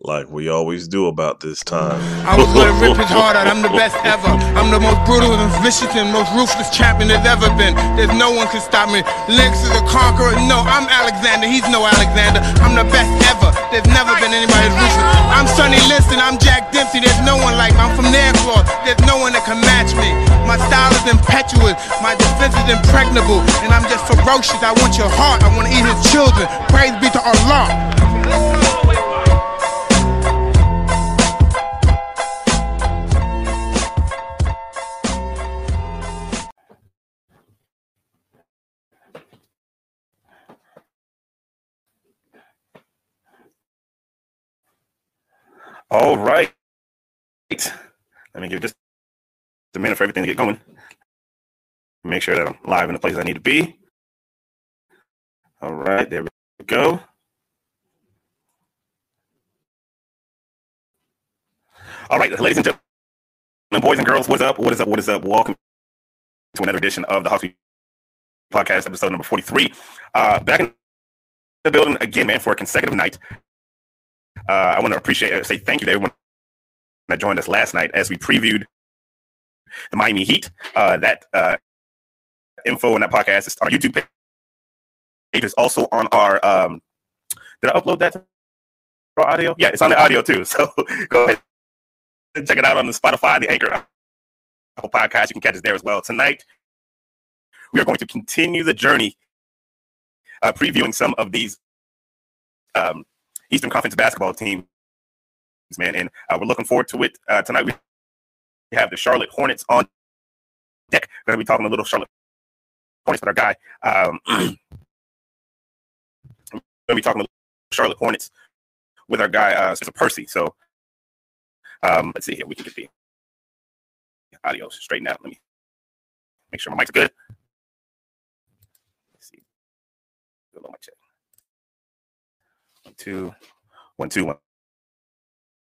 Like we always do about this time. I was gonna rip his heart out, I'm the best ever. I'm the most brutal and vicious and most ruthless champion there's ever been. There's no one can stop me. Lex is a conqueror. No, I'm Alexander, he's no Alexander. I'm the best ever. There's never been anybody as ruthless. I'm Sonny Liston, I'm Jack Dempsey. There's no one like me. I'm from Nairclaw. There's no one that can match me. My style is impetuous, my defense is impregnable, and I'm just ferocious. I want your heart, I want to eat his children. Praise be to Allah. All right. Let me give just a minute for everything to get going. Make sure that I'm live in the place I need to be. All right, there we go. All right, ladies and gentlemen, boys and girls, what's up? What is up? What is up? Welcome to another edition of the Hawksby Podcast, episode number 43. Uh, back in the building again, man, for a consecutive night. Uh, I want to appreciate, say thank you to everyone that joined us last night as we previewed the Miami Heat. Uh, that uh, info in that podcast is on our YouTube page is also on our. Um, did I upload that for audio? Yeah, it's on the audio too. So go ahead and check it out on the Spotify, the Anchor Apple podcast. You can catch us there as well. Tonight, we are going to continue the journey uh, previewing some of these um, Eastern Conference basketball teams, man, and uh, we're looking forward to it. Uh, tonight we have the Charlotte Hornets on deck. We're going to be talking a little Charlotte Hornets with our guy. Um, we're going to be talking Charlotte Hornets with our guy, uh, Percy. So um, let's see here. We can get the audio straightened out. Let me make sure my mic's good. Let's see. Good on my check. One, two, one, two, one,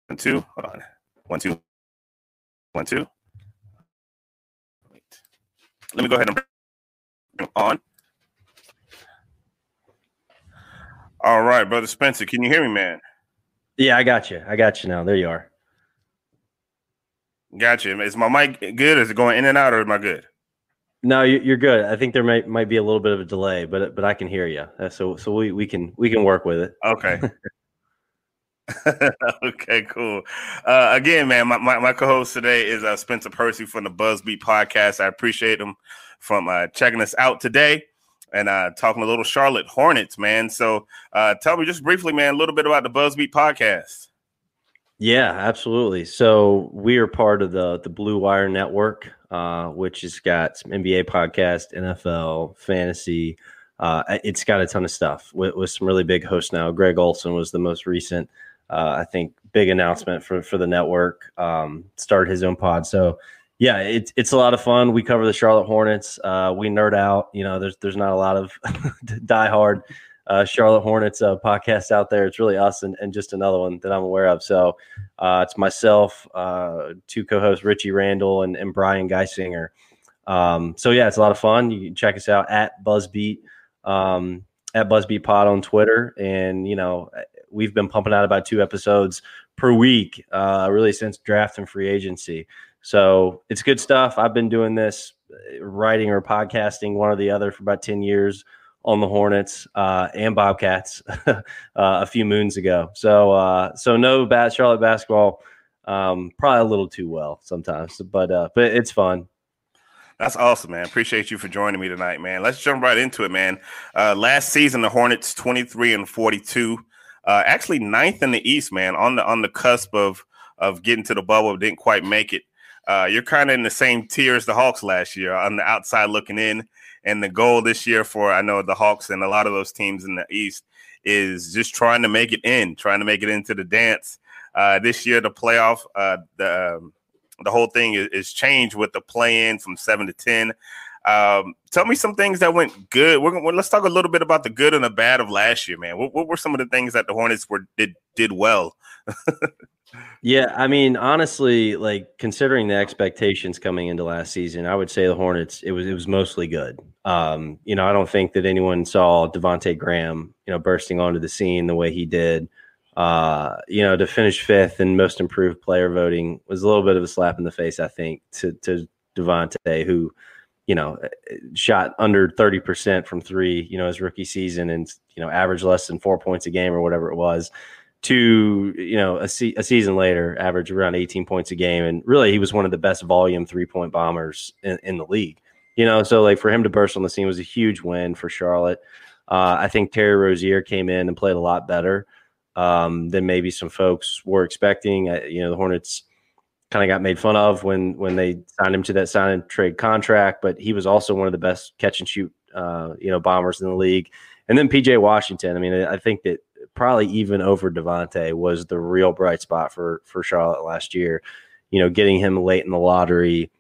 one, two. Hold on. One, two, one, two. Wait. Let me go ahead and bring on. All right, brother Spencer, can you hear me, man? Yeah, I got you. I got you now. There you are. Gotcha. Is my mic good? Is it going in and out, or am I good? No, you- you're good. I think there might might be a little bit of a delay, but but I can hear you. Uh, So so we we can we can work with it. Okay. okay, cool. Uh, again, man, my, my, my co-host today is uh, Spencer Percy from the Buzzbeat podcast. I appreciate him from uh, checking us out today and uh, talking a little Charlotte Hornets, man. So uh, tell me just briefly, man, a little bit about the Buzzbeat podcast. Yeah, absolutely. So we are part of the the Blue Wire Network, uh, which has got some NBA podcast, NFL, fantasy. Uh, it's got a ton of stuff with, with some really big hosts now. Greg Olsen was the most recent, uh, I think, big announcement for for the network. Um, started his own pod. So yeah, it's it's a lot of fun. We cover the Charlotte Hornets. Uh, we nerd out. You know, there's there's not a lot of diehard uh, Charlotte Hornets uh, podcast out there. It's really us and, and just another one that I'm aware of. So uh, it's myself, uh, two co-hosts Richie Randall and, and Brian Geisinger. Um, so yeah, it's a lot of fun. You can check us out at Buzzbeat um, at Buzzbeat Pod on Twitter, and you know we've been pumping out about two episodes per week, uh, really since draft and free agency. So it's good stuff. I've been doing this, uh, writing or podcasting, one or the other, for about ten years on the Hornets uh, and Bobcats uh, a few moons ago. So uh, so no bad Charlotte basketball. Um, probably a little too well sometimes, but uh, but it's fun. That's awesome, man. Appreciate you for joining me tonight, man. Let's jump right into it, man. Uh, last season, the Hornets twenty three and forty two, uh, actually ninth in the East, man. On the on the cusp of of getting to the bubble, didn't quite make it. Uh, you're kind of in the same tier as the Hawks last year on the outside looking in. And the goal this year for I know the Hawks and a lot of those teams in the East is just trying to make it in, trying to make it into the dance. Uh, this year, the playoff, uh, the um, the whole thing is, is, changed with the play in from seven to ten. Um, tell me some things that went good. We're, we're, let's talk a little bit about the good and the bad of last year, man. What, what were some of the things that the Hornets were did did well? Yeah, I mean, honestly, like considering the expectations coming into last season, I would say the Hornets it was it was mostly good. Um, you know, I don't think that anyone saw Devonte Graham, you know, bursting onto the scene the way he did. Uh, you know, to finish fifth in most improved player voting was a little bit of a slap in the face, I think, to to Devonte, who, you know, shot under 30% from three, you know, his rookie season and, you know, averaged less than four points a game or whatever it was to you know a, se- a season later average around 18 points a game and really he was one of the best volume three point bombers in, in, the league you know so like for him to burst on the scene was a huge win for charlotte uh, i think terry rozier came in and played a lot better um, than maybe some folks were expecting uh, you know the hornets kind of got made fun of when when they signed him to that sign and trade contract but he was also one of the best catch and shoot uh, you know bombers in the league and then pj washington i mean i think that probably even over Devonte was the real bright spot for for Charlotte last year. You know, getting him late in the lottery.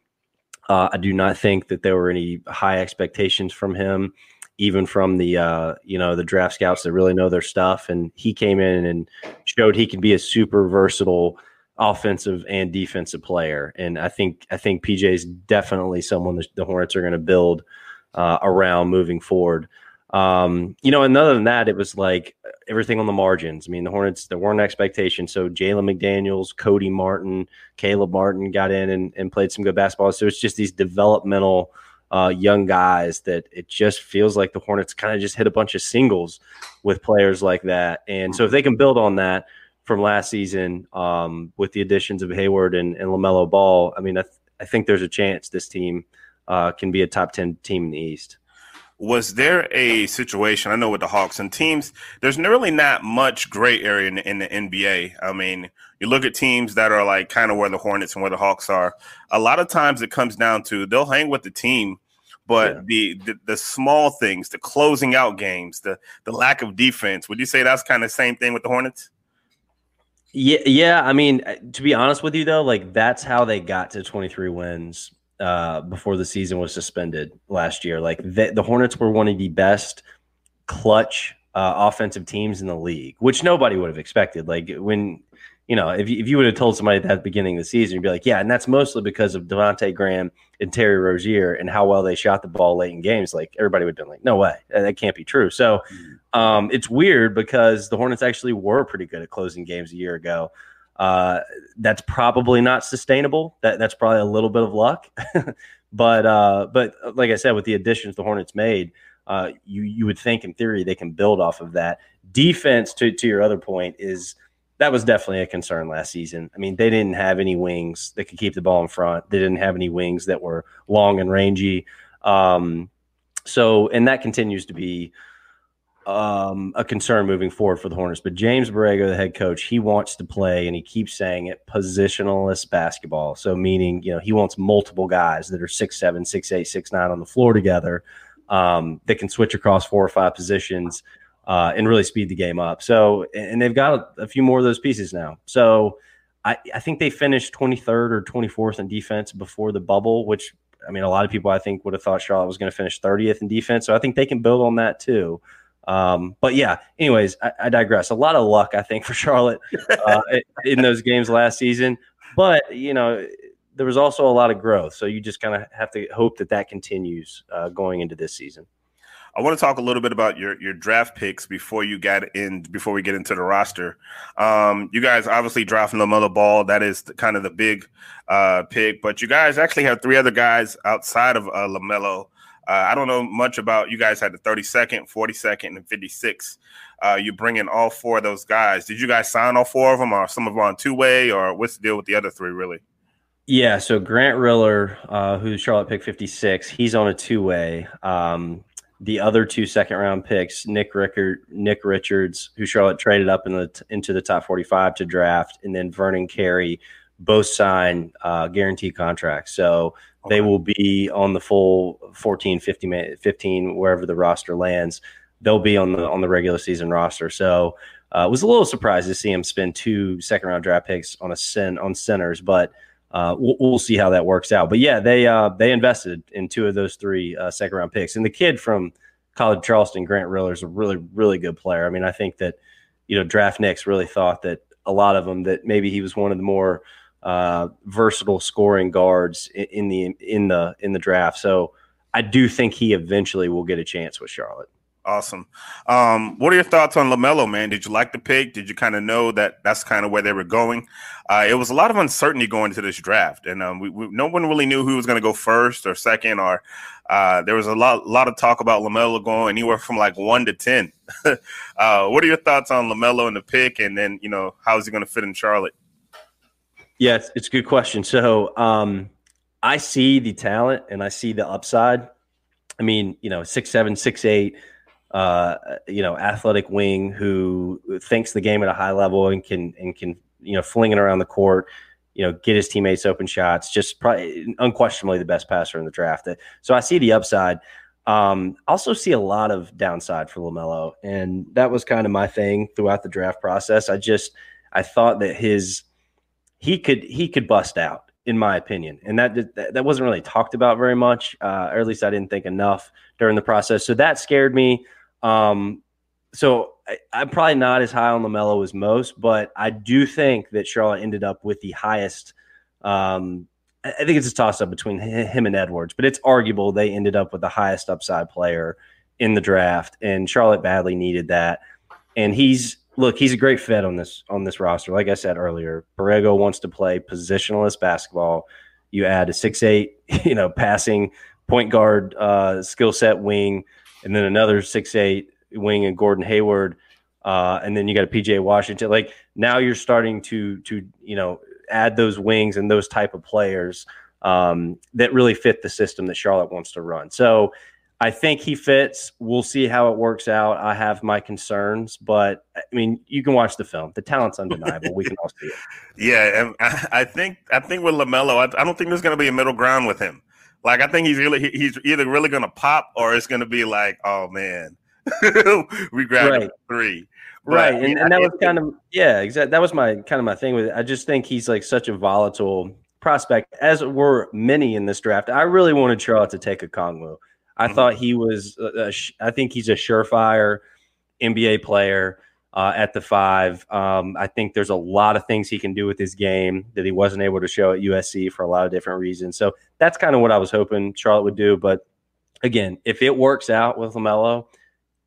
Uh, I do not think that there were any high expectations from him, even from the uh, you know the draft scouts that really know their stuff. And he came in and showed he can be a super versatile offensive and defensive player. And I think I think PJ is definitely someone that the Hornets are going to build uh, around moving forward. Um, you know, and other than that, it was like everything on the margins. I mean, the Hornets, there weren't expectations. So Jalen McDaniels, Cody Martin, Caleb Martin got in and, and played some good basketball. So it's just these developmental uh, young guys that it just feels like the Hornets kind of just hit a bunch of singles with players like that. And so if they can build on that from last season um, with the additions of Hayward and, and LaMelo Ball, I mean, I, th- I think there's a chance this team uh, can be a top 10 team in the East was there a situation? I know with the Hawks and teams, there's really not much gray area in, in, the NBA. I mean, you look at teams that are like kind of where the Hornets and where the Hawks are. A lot of times it comes down to they'll hang with the team, but yeah. the, the, the small things, the closing out games, the the lack of defense. Would you say that's kind of the same thing with the Hornets? Yeah, yeah. I mean, to be honest with you though, like that's how they got to 23 wins uh, before the season was suspended last year. Like the, the Hornets were one of the best clutch uh, offensive teams in the league, which nobody would have expected. Like when, you know, if you, if you would have told somebody at the beginning of the season, you'd be like, yeah, and that's mostly because of Devonte Graham and Terry Rozier and how well they shot the ball late in games. Like everybody would have been like, no way, that can't be true. So um, it's weird because the Hornets actually were pretty good at closing games a year ago. Uh, that's probably not sustainable. That that's probably a little bit of luck, but uh, but like I said, with the additions the Hornets made, uh, you you would think in theory they can build off of that. Defense, to to your other point, is that was definitely a concern last season. I mean, they didn't have any wings that could keep the ball in front. They didn't have any wings that were long and rangy. Um, so, and that continues to be um, a concern moving forward for the Hornets. But James Borrego, the head coach, he wants to play, and he keeps saying it, positionless basketball. So meaning, you know, he wants multiple guys that are six seven, six eight, six nine on the floor together um, that can switch across four or five positions uh, and really speed the game up. So, and they've got a, a few more of those pieces now. So. I, I think they finished 23rd or 24th in defense before the bubble, which I mean, a lot of people I think would have thought Charlotte was going to finish 30th in defense. So I think they can build on that too. Um, but yeah, anyways, I, I, digress. A lot of luck, I think, for Charlotte uh, in those games last season. But you know, there was also a lot of growth, so you just kind of have to hope that that continues uh, going into this season. I want to talk a little bit about your your draft picks before you get in before we get into the roster. Um, you guys obviously drafting LaMelo Ball. That is the, kind of the big uh, pick, but you guys actually have three other guys outside of uh, LaMelo Uh, I don't know much about you guys had the 32nd, 42nd, and 56. Uh, you bring in all four of those guys. Did you guys sign all four of them, or some of them on two way, or what's the deal with the other three, really? Yeah, so Grant Riller, uh, who's Charlotte pick 56, he's on a two way. Um, the other two second round picks, Nick Rickard, Nick Richards, who Charlotte traded up in the into the top 45 to draft, and then Vernon Carey, both sign uh, guarantee contracts. So okay. they will be on the full 14, 15, 15, wherever the roster lands. They'll be on the on the regular season roster. So uh, was a little surprised to see him spend two second round draft picks on a sin on centers, but uh, we'll, we'll, see how that works out. But yeah, they uh, they invested in two of those three uh, second round picks, and the kid from College Charleston, Grant Riller, is a really really good player. I mean, I think that you know DraftNix really thought that a lot of them that maybe he was one of the more uh, versatile scoring guards in, the in the in the draft. So I do think he eventually will get a chance with Charlotte. Awesome. Um, what are your thoughts on LaMelo, man? Did you like the pick? Did you kind of know that that's kind of where they were going? Uh, it was a lot of uncertainty going into this draft, and um, we, we, no one really knew who was going to go first or second, or uh, there was a lot, lot of talk about LaMelo going anywhere from like one to ten. uh, what are your thoughts on LaMelo and the pick, and then you know how is he going to fit in Charlotte? Yeah, it's, it's a good question. So um, I see the talent and I see the upside. I mean, you know, six seven, six eight uh, you know, athletic wing who thinks the game at a high level and can and can you know fling it around the court, you know, get his teammates open shots. Just probably unquestionably the best passer in the draft. So I see the upside. Um, also see a lot of downside for Lamelo, and that was kind of my thing throughout the draft process. I just I thought that his he could he could bust out in my opinion, and that that wasn't really talked about very much, uh, or at least I didn't think enough during the process. So that scared me. Um, so I, am probably not as high on LaMelo as most, but I do think that Charlotte ended up with the highest. Um, I think it's a toss up between him and Edwards, but it's arguable they ended up with the highest upside player in the draft, and Charlotte badly needed that. And he's look, he's a great fit on this on this roster. Like I said earlier, Borrego wants to play positionless basketball. You add a six eight, you know, passing point guard uh, skill set wing and then another six eight wing and Gordon Hayward, uh, and then you got a PJ Washington. Like now you're starting to to you know add those wings and those type of players um, that really fit the system that Charlotte wants to run. So I think he fits. We'll see how it works out. I have my concerns, but I mean, you can watch the film. The talent's undeniable. we can all see it. Yeah, and I, I think I think with Lamelo, I, I don't think there's going to be a middle ground with him. Like I think he's really he's either really gonna pop or it's gonna be like, oh man, we grabbed right. three. But, right, and, and that was kind of yeah, exactly. That was my kind of my thing with it. I just think he's like such a volatile prospect, as were many in this draft. I really wanted Charlotte to take Okongwu. I mm-hmm. thought he was. A, a, I think he's a surefire NBA player uh, at the five. Um, I think there's a lot of things he can do with his game that he wasn't able to show at USC for a lot of different reasons. So that's kind of what I was hoping Charlotte would do. But again, if it works out with Lamelo,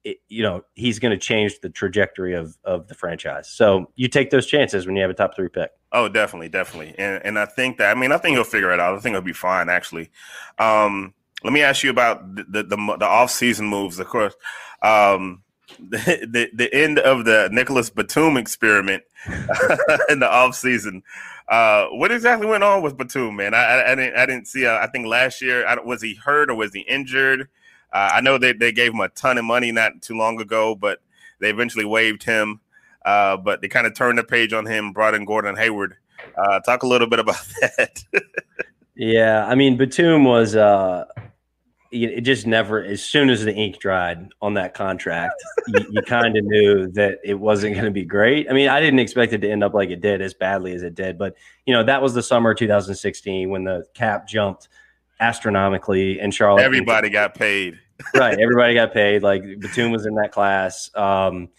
it, you know he's going to change the trajectory of of the franchise. So you take those chances when you have a top three pick. Oh, definitely, definitely, and and I think that I mean I think he'll figure it out. I think he'll be fine actually. Um, let me ask you about the the, the, off season moves. Of course, um, the, the, the end of the Nicolas Batum experiment in the off season. Uh, what exactly went on with Batum, man? I, I, I didn't I didn't see. Uh, I think last year I, was he hurt or was he injured? Uh, I know they, they gave him a ton of money not too long ago, but they eventually waived him. Uh, but they kind of turned the page on him, brought in Gordon Hayward. Uh, talk a little bit about that. yeah, I mean Batum was uh, it just never as soon as the ink dried on that contract you, you kind of knew that it wasn't going to be great. I mean i didn't expect it to end up like it did as badly as it did but you know that was the summer 2016 when the cap jumped astronomically and charlotte. Everybody got paid. Right everybody got paid like batum was in that class. Um,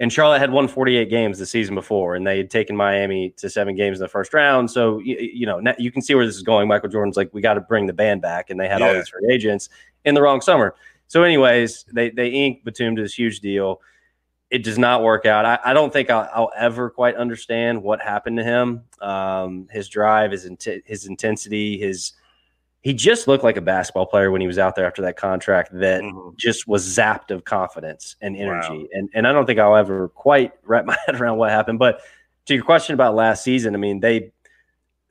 and Charlotte had won 48 games the season before, and they had taken Miami to seven games in the first round. So you, you know you can see where this is going. Michael Jordan's like, we got to bring the band back, and they had yeah. all these free agents in the wrong summer. So, anyways, they they ink Batum to this huge deal. It does not work out. I, I don't think I'll, I'll, ever quite understand what happened to him. Um, his drive, his his intensity, his he just looked like a basketball player when he was out there after that contract that mm-hmm. just was zapped of confidence and energy. Wow. And and I don't think I'll ever quite wrap my head around what happened. But to your question about last season, I mean, they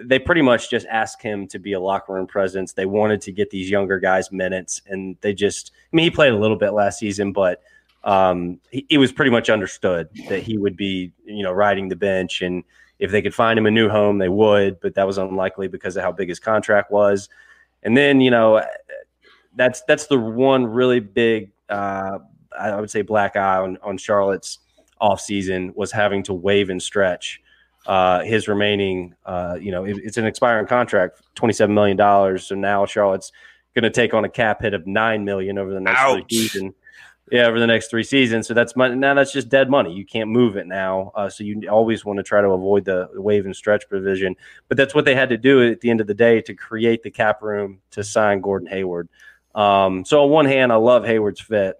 they pretty much just asked him to be a locker room presence. They wanted to get these younger guys minutes, and they just I mean, he played a little bit last season, but um, he, it was pretty much understood that he would be, you know, riding the bench and if they could find him a new home, they would, but that was unlikely because of how big his contract was. And then, you know, that's that's the one really big, uh, I would say, black eye on, on Charlotte's offseason was having to waive and stretch uh, his remaining, uh, you know, it, it's an expiring contract, $27 million. So now Charlotte's going to take on a cap hit of 9 million over the next season. Yeah, over the next three seasons. So that's money. Now that's just dead money. You can't move it now. Uh, so you always want to try to avoid the, waive and stretch provision. But that's what they had to do at the end of the day to create the cap room to sign Gordon Hayward. Um, so on one hand, I love Hayward's fit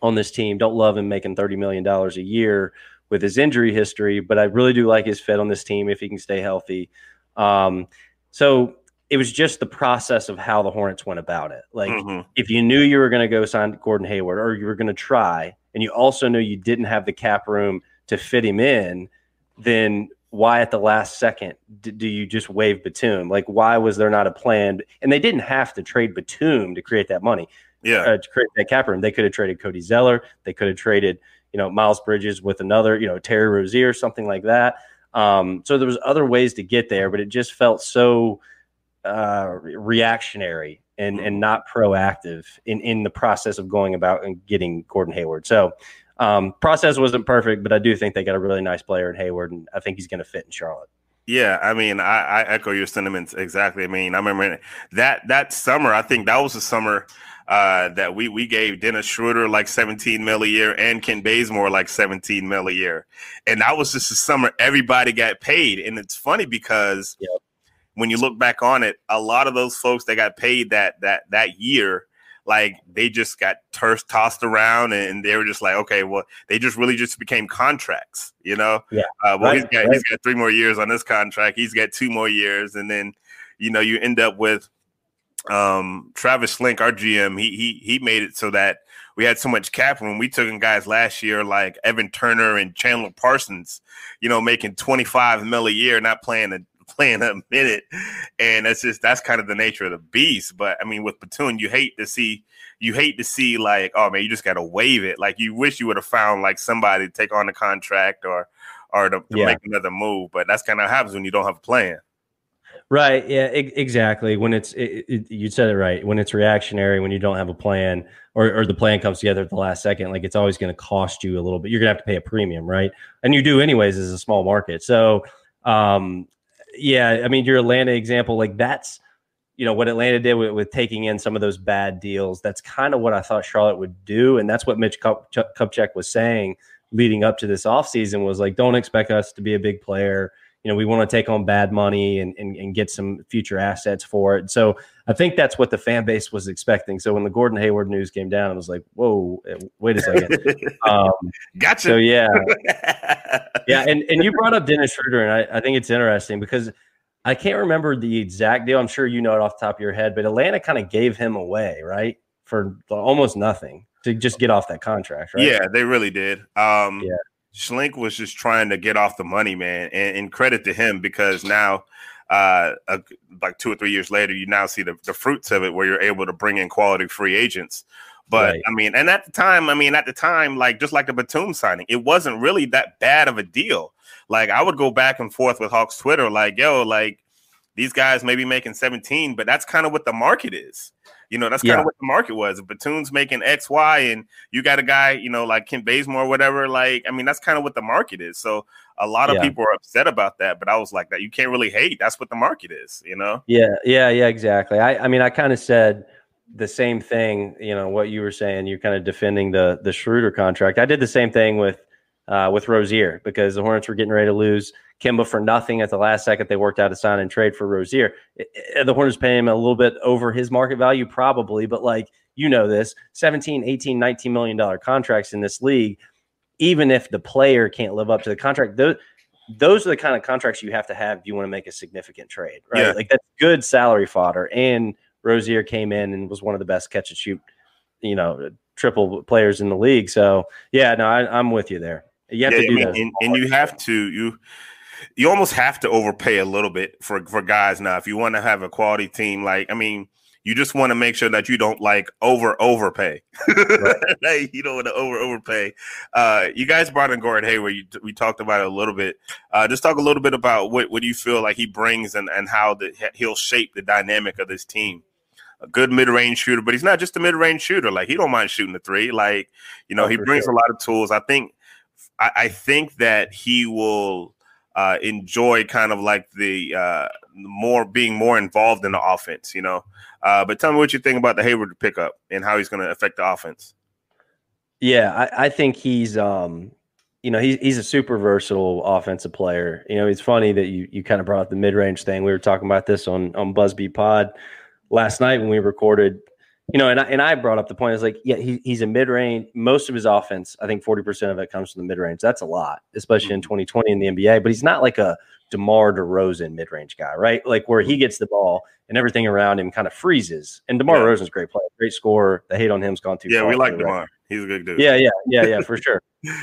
on this team. Don't love him making thirty million dollars a year with his injury history, but I really do like his fit on this team if he can stay healthy. Um, so it was just the process of how the Hornets went about it. Like mm-hmm. if you knew you were going to go sign Gordon Hayward or you were going to try, and you also knew you didn't have the cap room to fit him in, then why at the last second do you just waive Batum? Like why was there not a plan? And they didn't have to trade Batum to create that money. Yeah, uh, to create that cap room, they could have traded Cody Zeller. They could have traded you know Miles Bridges with another you know Terry Rozier, something like that. Um, so there was other ways to get there, but it just felt so uh, reactionary and and mm-hmm. not proactive in in the process of going about and getting Gordon Hayward. So um, process wasn't perfect, but I do think they got a really nice player in Hayward, and I think he's going to fit in Charlotte. Yeah, I mean, I, I, echo your sentiments exactly. I mean, I remember that that summer. I think that was the summer uh, that we we gave Dennis Schroeder like 17 mil a year and Ken Bazemore like 17 mil a year, and that was just the summer everybody got paid. And it's funny because yep when you look back on it, a lot of those folks that got paid that that that year, like they just got tossed tossed around, and they were just like, okay, well, they just really just became contracts, you know? Yeah. Uh, well, right, he's got right. he's got three more years on this contract. He's got two more years, and then you know you end up with um Travis Schlenk, our GM. He he he made it so that we had so much cap when we took in guys last year like Evan Turner and Chandler Parsons, you know, making 25 mil a year, not playing a playing a minute, and that's just that's kind of the nature of the beast. But I mean, with Batum, you hate to see you hate to see like, oh man, you just got to waive it. Like you wish you would have found like somebody to take on the contract or or to, to yeah. make another move. But that's kind of happens when you don't have a plan. Right. Yeah. I- exactly. When it's it, it, you said it right. When it's reactionary, when you don't have a plan, or, or the plan comes together at the last second, like it's always going to cost you a little bit. You're gonna have to pay a premium, right? And you do anyways as a small market. So um, yeah, I mean, your Atlanta example, like that's you know what Atlanta did with, with, taking in some of those bad deals. That's kind of what I thought Charlotte would do, and that's what Mitch Kup- Kupchak was saying leading up to this offseason was like, don't expect us to be a big player you know, we want to take on bad money and, and, and get some future assets for it. So I think that's what the fan base was expecting. So when the Gordon Hayward news came down, I was like, whoa, eh, wait a second. Um, gotcha. So yeah. yeah. And, and you brought up Dennis Schroeder, and I, I think it's interesting because I can't remember the exact deal. I'm sure you know it off the top of your head, but Atlanta kind of gave him away, right? For almost nothing to just get off that contract, right? Yeah, they really did. Um, yeah. Schlenk was just trying to get off the money, man, and, and credit to him because now, uh, like two or three years later, you now see the, the fruits of it, where you're able to bring in quality free agents. But right. I mean, and at the time, I mean, at the time, like just like the Batum signing, it wasn't really that bad of a deal. Like I would go back and forth with Hawks Twitter, like, yo, like these guys may be making 17, but that's kind of what the market is. You know, that's kind yeah. of what the market was. If Batum's making X, Y, and you got a guy, you know, like Kent Bazemore or whatever, like, I mean, that's kind of what the market is. So a lot of yeah. people are upset about that, but I was like that. You can't really hate. That's what the market is, you know? Yeah, yeah, yeah, exactly. I, I mean, I kind of said the same thing, you know, what you were saying, you're kind of defending the the Schroeder contract. I did the same thing with uh, with Rozier because the Hornets were getting ready to lose Kemba for nothing at the last second. They worked out a sign and trade for Rozier. The Hornets pay him a little bit over his market value, probably, but like you know this 17, 18, 19 million dollar contracts in this league, even if the player can't live up to the contract, those, those are the kind of contracts you have to have if you want to make a significant trade, right? Yeah. Like that's good salary fodder. And Rozier came in and was one of the best catch and shoot, you know, triple players in the league. So yeah, no, I, am with you there. You have yeah, to do I mean, and, and, you have to you you almost have to overpay a little bit for for guys now if you want to have a quality team. Like I mean, you just want to make sure that you don't like over overpay. Right. you don't want to over overpay. Uh, you guys brought in Gordon Hayward. You, we talked about it a little bit. Uh, just talk a little bit about what what do you feel like he brings and and how the, he'll shape the dynamic of this team. A good mid range shooter, but he's not just a mid range shooter. Like he don't mind shooting the three. Like you know, oh, he brings sure. a lot of tools. I think I, I think that he will uh, enjoy kind of like the uh, more being more involved in the offense, you know. Uh, but tell me what you think about the Hayward pickup and how he's going to affect the offense. Yeah, I, I think he's, um, you know, he's he's a super versatile offensive player. You know, it's funny that you you kind of brought up the mid range thing. We were talking about this on on Buzzbeat Pod last night when we recorded you know, and I, and I brought up the point is like, yeah, he, he's a mid range. Most of his offense, I think 40% of it comes from the mid range. That's a lot, especially in 2020 mm-hmm. in the NBA. But he's not like a DeMar DeRozan mid range guy, right? Like where he gets the ball and everything around him kind of freezes. And DeMar yeah. DeRozan's a great player, great scorer. The hate on him's gone too yeah, far. Yeah, we like DeMar. Right? He's a good dude. Yeah, yeah, yeah, yeah, for sure.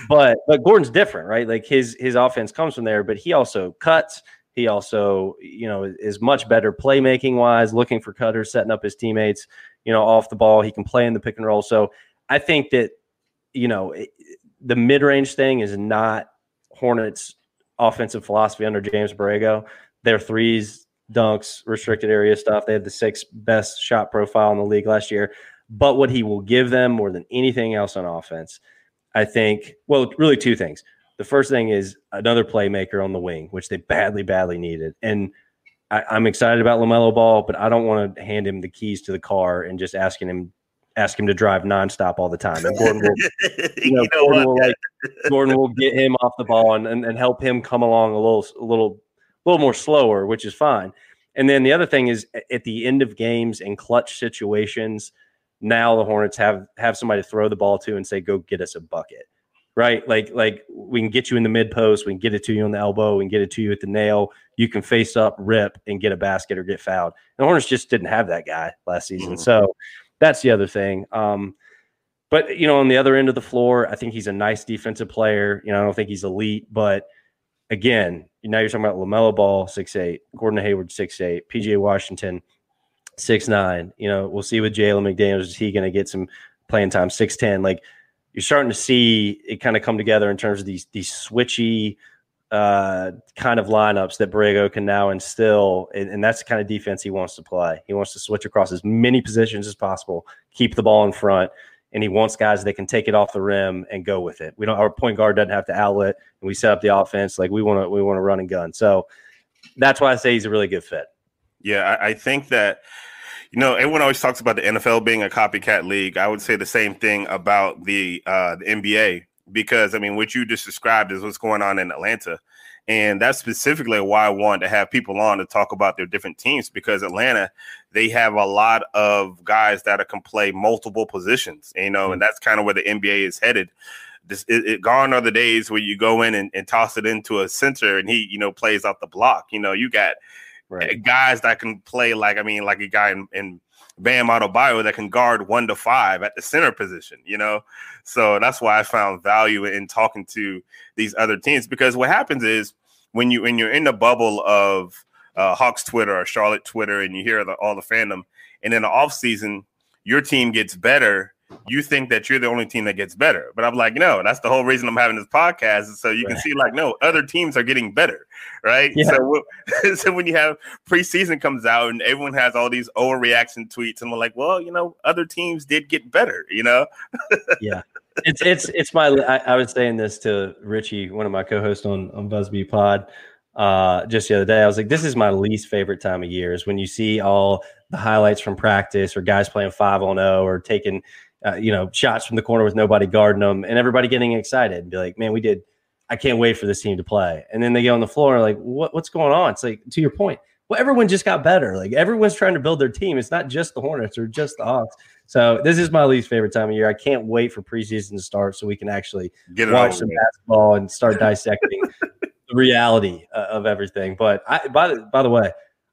But but Gordon's different, right? Like his his offense comes from there, but he also cuts. He also, you know, is much better playmaking wise, looking for cutters, setting up his teammates you know, off the ball. He can play in the pick and roll. So I think that, you know, it, the mid range thing is not Hornets' offensive philosophy under James Borrego. Their threes, dunks, restricted area stuff. They had the sixth best shot profile in the league last year. But what he will give them more than anything else on offense, I think, well, really two things. The first thing is another playmaker on the wing, which they badly, badly needed. And I, am excited about Lamelo Ball, but I don't want to hand him the keys to the car and just asking him ask him to drive nonstop all the time. And Gordon will, you know, you know Gordon, will like, Gordon will get him off the ball and, and, and help him come along a little a little a little more slower, which is fine. And then the other thing is at the end of games and clutch situations, now the Hornets have have somebody to throw the ball to and say, "Go get us a bucket." Right? Like like we can get you in the mid post, we can get it to you on the elbow, we can get it to you at the nail. You can face up, rip, and get a basket or get fouled. And the Hornets just didn't have that guy last season, mm-hmm. so that's the other thing. Um, but you know, on the other end of the floor, I think he's a nice defensive player. You know, I don't think he's elite, but again, now you're talking about Lamelo Ball, six eight, Gordon Hayward, six eight, PJ Washington, six nine. You know, we'll see with Jalen McDaniels. Is he going to get some playing time? Six ten, like you're starting to see it kind of come together in terms of these these switchy uh, kind of lineups that Borrego can now instill, and, and, that's the kind of defense he wants to play. He wants to switch across as many positions as possible, keep the ball in front, and he wants guys that can take it off the rim and go with it. We don't. Our point guard doesn't have to outlet, and we set up the offense like we want to. We want to run and gun. So that's why I say he's a really good fit. Yeah, I, I think that you know, everyone always talks about the NFL being a copycat league. I would say the same thing about the uh, the NBA because I mean, what you just described is what's going on in Atlanta, and that's specifically why I wanted to have people on to talk about their different teams because Atlanta they have a lot of guys that can play multiple positions, you know, mm-hmm. and that's kind of where the NBA is headed. This, it, it, gone are the days where you go in and, and toss it into a center and he, you know, plays off the block. You know, you got right. guys that can play like I mean, like a guy in, in Bam Adebayo that can guard one to five at the center position, you know. So that's why I found value in talking to these other teams because what happens is when you when you're in the bubble of uh, Hawks Twitter or Charlotte Twitter and you hear the, all the fandom, and in the off season your team gets better you think that you're the only team that gets better. But I'm like, no, that's the whole reason I'm having this podcast. Is so you can see, like, no, other teams are getting better, right? Yeah. So, so when you have preseason comes out and everyone has all these overreaction tweets, and we're like, well, you know, other teams did get better, you know? yeah. It's it's it's my I, I, was saying this to Richie, one of my co-hosts on on Buzzbeat Pod, uh, just the other day. I was like, this is my least favorite time of year is when you see all the highlights from practice or guys playing five on zero or taking uh, you know, shots from the corner with nobody guarding them, and everybody getting excited and be like, "Man, we did! I can't wait for this team to play." And then they get on the floor and like, "What? What's going on?" It's like to your point. Well, everyone just got better. Like everyone's trying to build their team. It's not just the Hornets or just the Hawks. So this is my least favorite time of year. I can't wait for preseason to start so we can actually Get watch some basketball and start dissecting the reality uh, of everything. But I, by the by the way,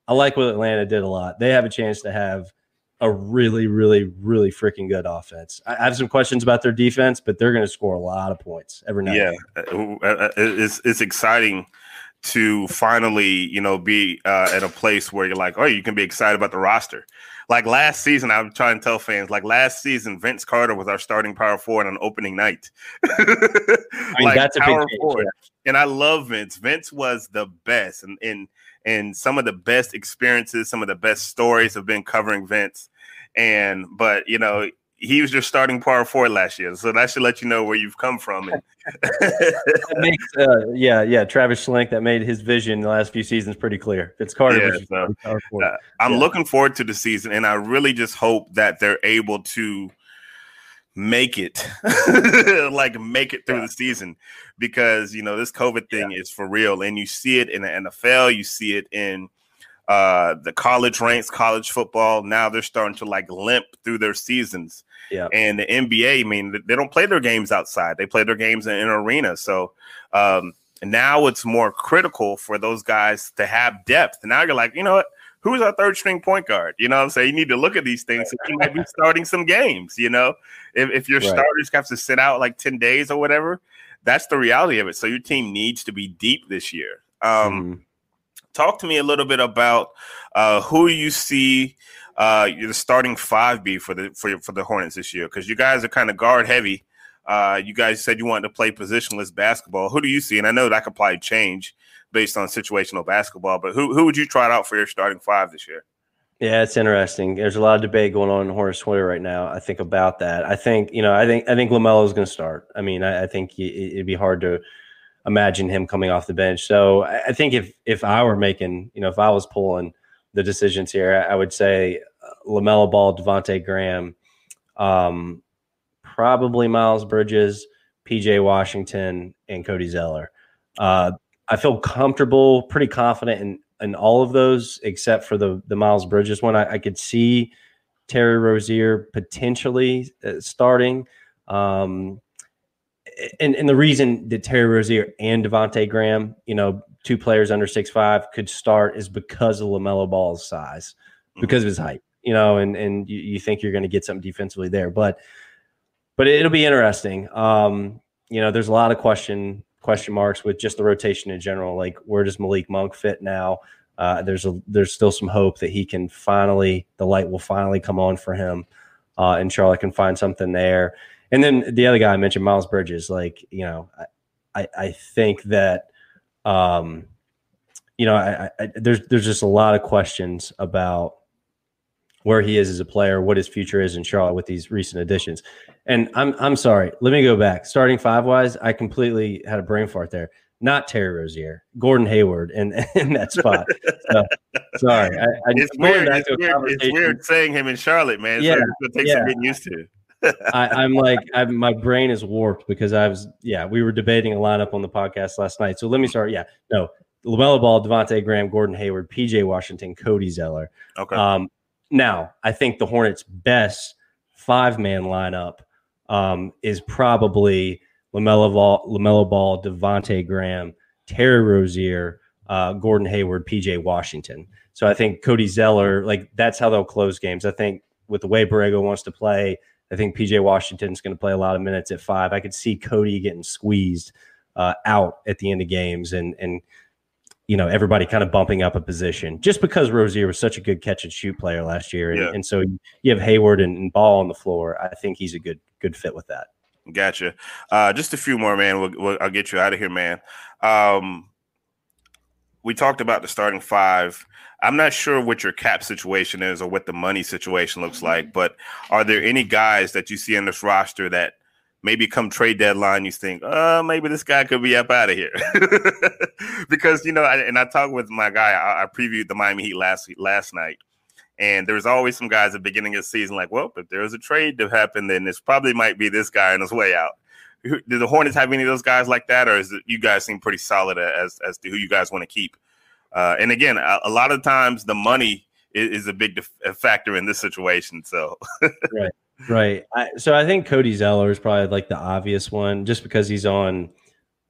I like what Atlanta did a lot. They have a chance to have a really, really, really freaking good offense. I have some questions about their defense, but they're going to score a lot of points every night. Yeah, uh, uh, uh, it's it's exciting to finally, you know, be uh, at a place where you're like, oh, you can be excited about the roster. Like last season, I'm trying to tell fans, like last season, Vince Carter was our starting power forward on opening night. I mean, like that's a big forward. Yeah. And I love Vince. Vince was the best, and and and some of the best experiences, some of the best stories have been covering Vince. And but you know, he was just starting power four last year, so that should let you know where you've come from. And makes, uh, yeah, yeah, Travis Schlenk that made his vision the last few seasons pretty clear. It's Carter. Yeah, so, uh, I'm yeah. looking forward to the season, and I really just hope that they're able to make it, like make it through yeah. the season, because you know this COVID thing is for real, and you see it in the NFL, you see it in uh the college ranks college football. Now they're starting to like limp through their seasons. Yeah. And the nba i mean they don't play their games outside. They play their games in an arena. So um now it's more critical for those guys to have depth. And now you're like you know what who's our third string point guard you know i'm saying you need to look at these things you might be starting some games you know if, if your right. starters have to sit out like 10 days or whatever that's the reality of it so your team needs to be deep this year um mm talk to me a little bit about uh, who you see uh, the starting five be for the for for the Hornets this year because you guys are kind of guard heavy. Uh, you guys said you wanted to play positionless basketball. Who do you see? And I know that could probably change based on situational basketball, but who who would you try out for your starting five this year? Yeah, it's interesting. There's a lot of debate going on in Hornets Twitter right now. I think about that. I think you know. I think I think Lamelo is going to start. I mean, I, I think it'd be hard to imagine him coming off the bench. So I think if if I were making, you know, if I was pulling the decisions here, I would say uh, Lamelo Ball, Devonte Graham, um, probably Miles Bridges, PJ Washington, and Cody Zeller. Uh, I feel comfortable, pretty confident in in all of those, except for the the Miles Bridges one. I, I could see Terry Rozier potentially uh, starting. Um, and, and the reason that Terry Rozier and Devonte Graham, you know, two players under six five could start is because of Lamelo Ball's size, mm-hmm. because of his height, you know, and and you, you think you're going to get something defensively there, but but it'll be interesting. Um, you know, there's a lot of question question marks with just the rotation in general. Like, where does Malik Monk fit now? Uh, there's a there's still some hope that he can finally the light will finally come on for him, uh, and Charlotte can find something there. And then the other guy I mentioned, Miles Bridges, like, you know, I, I think that, um, you know, I, I, there's, there's just a lot of questions about where he is as a player, what his future is in Charlotte with these recent additions. And I'm, I'm sorry, let me go back. Starting five wise, I completely had a brain fart there. Not Terry Rozier, Gordon Hayward in, in that spot. So, sorry. I, I it's, weird, it's, weird, it's weird saying him in Charlotte, man. Yeah, so it takes yeah. some getting used to. I, am like, I'm, my brain is warped because I was, yeah, we were debating a lineup on the podcast last night. So let me start. Yeah, no, Lamelo Ball, Devonte Graham, Gordon Hayward, PJ Washington, Cody Zeller. Okay. Um, now I think the Hornets' best five man lineup um, is probably Lamelo Ball, Lamelo Ball, Devonte Graham, Terry Rozier, uh, Gordon Hayward, PJ Washington. So I think Cody Zeller, like that's how they'll close games. I think with the way Borrego wants to play, I think PJ Washington's going to play a lot of minutes at five. I could see Cody getting squeezed uh, out at the end of games and and you know everybody kind of bumping up a position just because Rozier was such a good catch and shoot player last year, and, yeah. and so you have Hayward and, and, Ball on the floor. I think he's a good good fit with that. Gotcha. Uh, just a few more, man. We'll, we'll, I'll get you out of here, man. Um, we talked about the starting five. I'm not sure what your cap situation is or what the money situation looks like, but are there any guys that you see in this roster that maybe come trade deadline you think, oh, maybe this guy could be up out of here? because you know, I, and I talked with my guy. I, I, previewed the Miami Heat last last night, and there's always some guys at the beginning of the season like, well, if there's a trade to happen, then this probably might be this guy on his way out. Do the Hornets have any of those guys like that, or is it, you guys seem pretty solid as as to who you guys want to keep? Uh, and again, a, a, lot of times the money is, is a big def- factor in this situation. So, right, right. I, so I think Cody Zeller is probably like the obvious one, just because he's on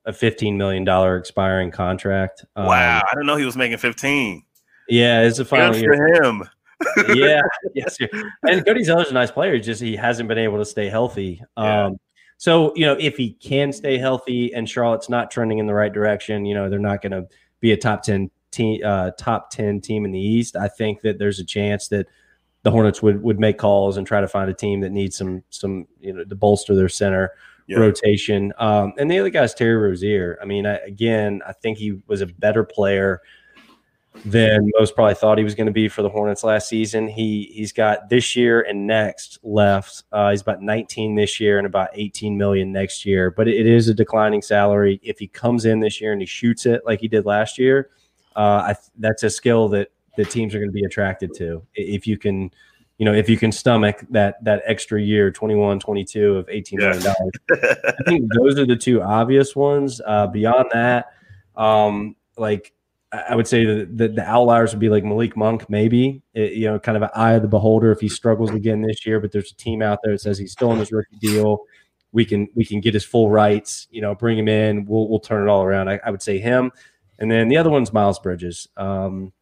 a fifteen million dollar expiring contract. Um, wow, I didn't know he was making fifteen. Yeah, it's a final Good year for him. yeah, yes. And Cody Zeller's a nice player. Just he hasn't been able to stay healthy. Yeah. Um, so you know, if he can stay healthy and Charlotte's not trending in the right direction, you know, they're not going to be a top ten team, uh, top ten team in the East. I think that there's a chance that the Hornets would would make calls and try to find a team that needs some some you know to bolster their center yeah. rotation. Um, and the other guy's Terry Rozier. I mean, I, again, I think he was a better player than most probably thought he was going to be for the Hornets last season. He he's got this year and next left. Uh, he's about 19 this year and about 18 million next year. But it is a declining salary. If he comes in this year and he shoots it like he did last year, uh, I, that's a skill that the teams are going to be attracted to. If you can you know, if you can stomach that that extra year, 21, 22 of eighteen million dollars. I think those are the two obvious ones. Uh, beyond that, um, like I would say that the, the outliers would be like Malik Monk, maybe it, you know, kind of an eye of the beholder if he struggles again this year. But there's a team out there that says he's still on his rookie deal. We can we can get his full rights. You know, bring him in. We'll we'll turn it all around. I, I would say him, and then the other one's Miles Bridges. Um,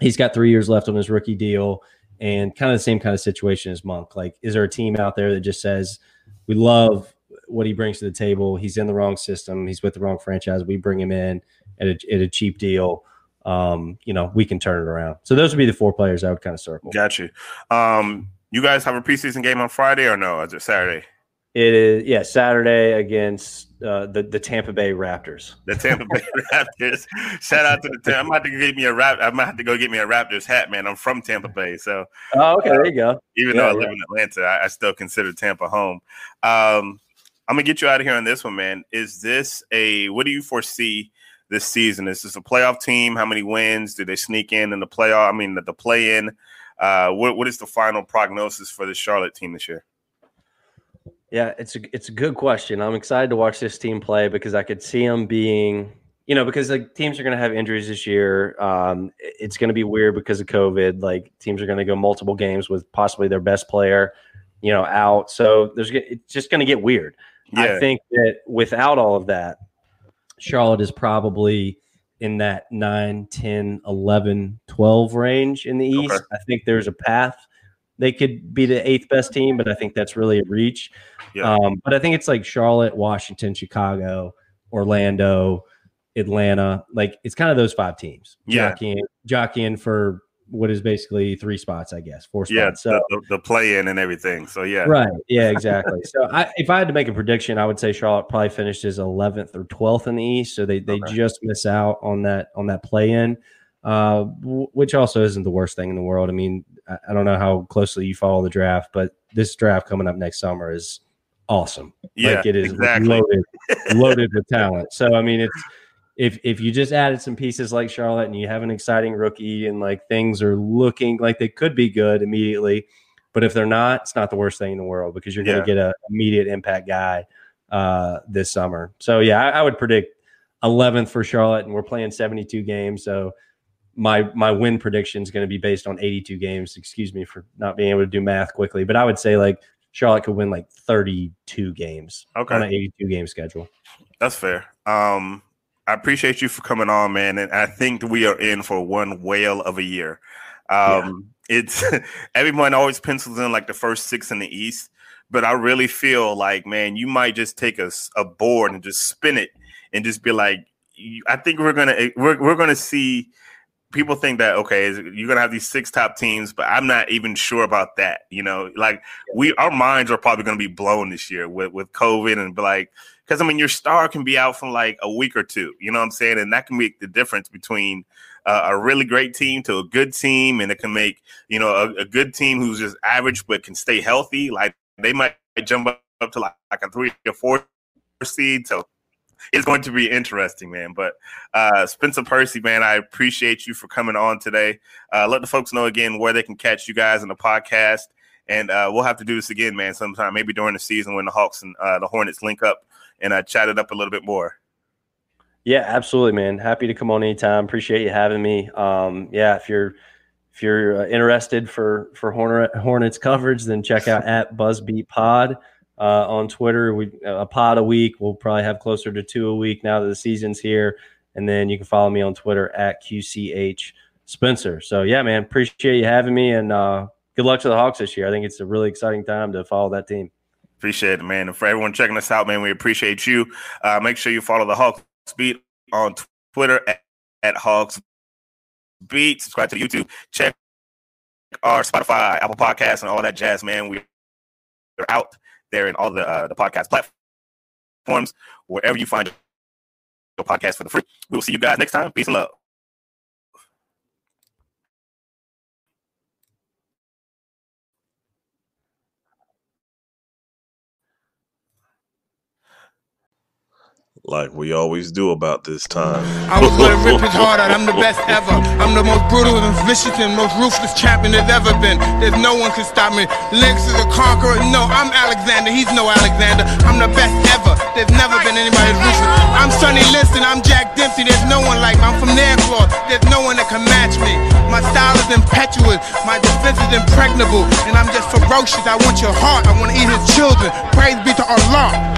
he's got three years left on his rookie deal and kind of the same kind of situation as Monk. Like, is there a team out there that just says, we love what he brings to the table? He's in the wrong system. He's with the wrong franchise. We bring him in at a, at a cheap deal. Um, you know, we can turn it around. So those would be the four players I would kind of circle. Got you. Um, you guys have a preseason game on Friday or no? Is it Saturday? It is yeah Saturday against uh, the the Tampa Bay Raptors. The Tampa Bay Raptors. Shout out to the. I'm about to get me a rap. I'm about to go get me a Raptors hat, man. I'm from Tampa Bay, so. Oh, okay. there you go. Even yeah, though I live in Atlanta, I, I, still consider Tampa home. Um, I'm gonna get you out of here on this one, man. Is this a? What do you foresee this season? Is this a playoff team? How many wins? Do they sneak in in the playoff? I mean, the, the play in. Uh, what what is the final prognosis for the Charlotte team this year? Yeah, it's a it's a good question. I'm excited to watch this team play because I could see them being, you know, because like teams are going to have injuries this year. Um, it's going to be weird because of COVID. Like teams are going to go multiple games with possibly their best player, you know, out. So there's it's just going to get weird. Yeah. I think that without all of that, Charlotte is probably in that 9, 10, 11, 12 range in the East. Okay. I think there's a path they could be the eighth best team, but I think that's really a reach. Yeah. Um, but I think it's like Charlotte, Washington, Chicago, Orlando, Atlanta. Like it's kind of those five teams. Yeah. Jockeying, jockeying for what is basically three spots, I guess, four spots. Yeah, so the, the play in and everything. So yeah, right. Yeah, exactly. so I, if I had to make a prediction, I would say Charlotte probably finished as 11th or 12th in the East. So they they okay. just miss out on that on that play in, uh, which also isn't the worst thing in the world. I mean, I don't know how closely you follow the draft, but this draft coming up next summer is awesome. Yeah, like it is exactly. loaded, loaded with talent. So I mean, it's if if you just added some pieces like Charlotte and you have an exciting rookie and like things are looking like they could be good immediately, but if they're not, it's not the worst thing in the world because you're going to get an immediate impact guy uh, this summer. So yeah, I, I would predict 11th for Charlotte, and we're playing 72 games, so my my win prediction is going to be based on 82 games. Excuse me for not being able to do math quickly, but I would say like Charlotte could win like 32 games okay. on an 82 game schedule. That's fair. Um, I appreciate you for coming on, man, and I think we are in for one whale of a year. Um, yeah. It's everyone always pencils in like the first six in the East, but I really feel like, man, you might just take a, a board and just spin it and just be like, I think we're gonna we're we're gonna see people think that okay, you're gonna have these six top teams, but I'm not even sure about that. You know, like we our minds are probably gonna be blown this year with with COVID and like because I mean your star can be out for like a week or two. You know what I'm saying, and that can make the difference between. Uh, a really great team to a good team, and it can make you know a, a, good team who's just average but can stay healthy. Like they might jump up to like, like a three or four seed. So it's going to be interesting, man. But uh, Spencer Percy, man, I appreciate you for coming on today. Uh, let the folks know again where they can catch you guys in the podcast, and uh, we'll have to do this again, man, sometime maybe during the season when the Hawks and uh, the Hornets link up and uh, chat it up a little bit more. Yeah, absolutely, man. Happy to come on anytime. Appreciate you having me. Um, yeah, if you're if you're uh, interested for for Hornet, Hornets coverage, then check out at Buzzbeat Pod uh, on Twitter. We a pod a week. We'll probably have closer to two a week now that the season's here. And then you can follow me on Twitter at QCH Spencer. So yeah, man, appreciate you having me, and uh, good luck to the Hawks this year. I think it's a really exciting time to follow that team. Appreciate it, man. And for everyone checking us out, man, we appreciate you. Uh, make sure you follow the Hawks Beat on Twitter at, at Hawks Beat. Subscribe to YouTube. Check our Spotify, Apple Podcasts, and all that jazz, man. We're out there in all the uh, the podcast platforms, wherever you find your podcast for the free. We'll see you guys next time. Peace and love. Like we always do about this time. I was gonna rip his heart out. I'm the best ever. I'm the most brutal and vicious and most ruthless champion there's ever been. There's no one can stop me. Lennox is a conqueror. No, I'm Alexander. He's no Alexander. I'm the best ever. There's never been anybody ruthless. I'm Sonny Liston. I'm Jack Dempsey. There's no one like me. I'm from Nairclaw. There's no one that can match me. My style is impetuous. My defense is impregnable. And I'm just ferocious. I want your heart. I want to eat his children. Praise be to Allah.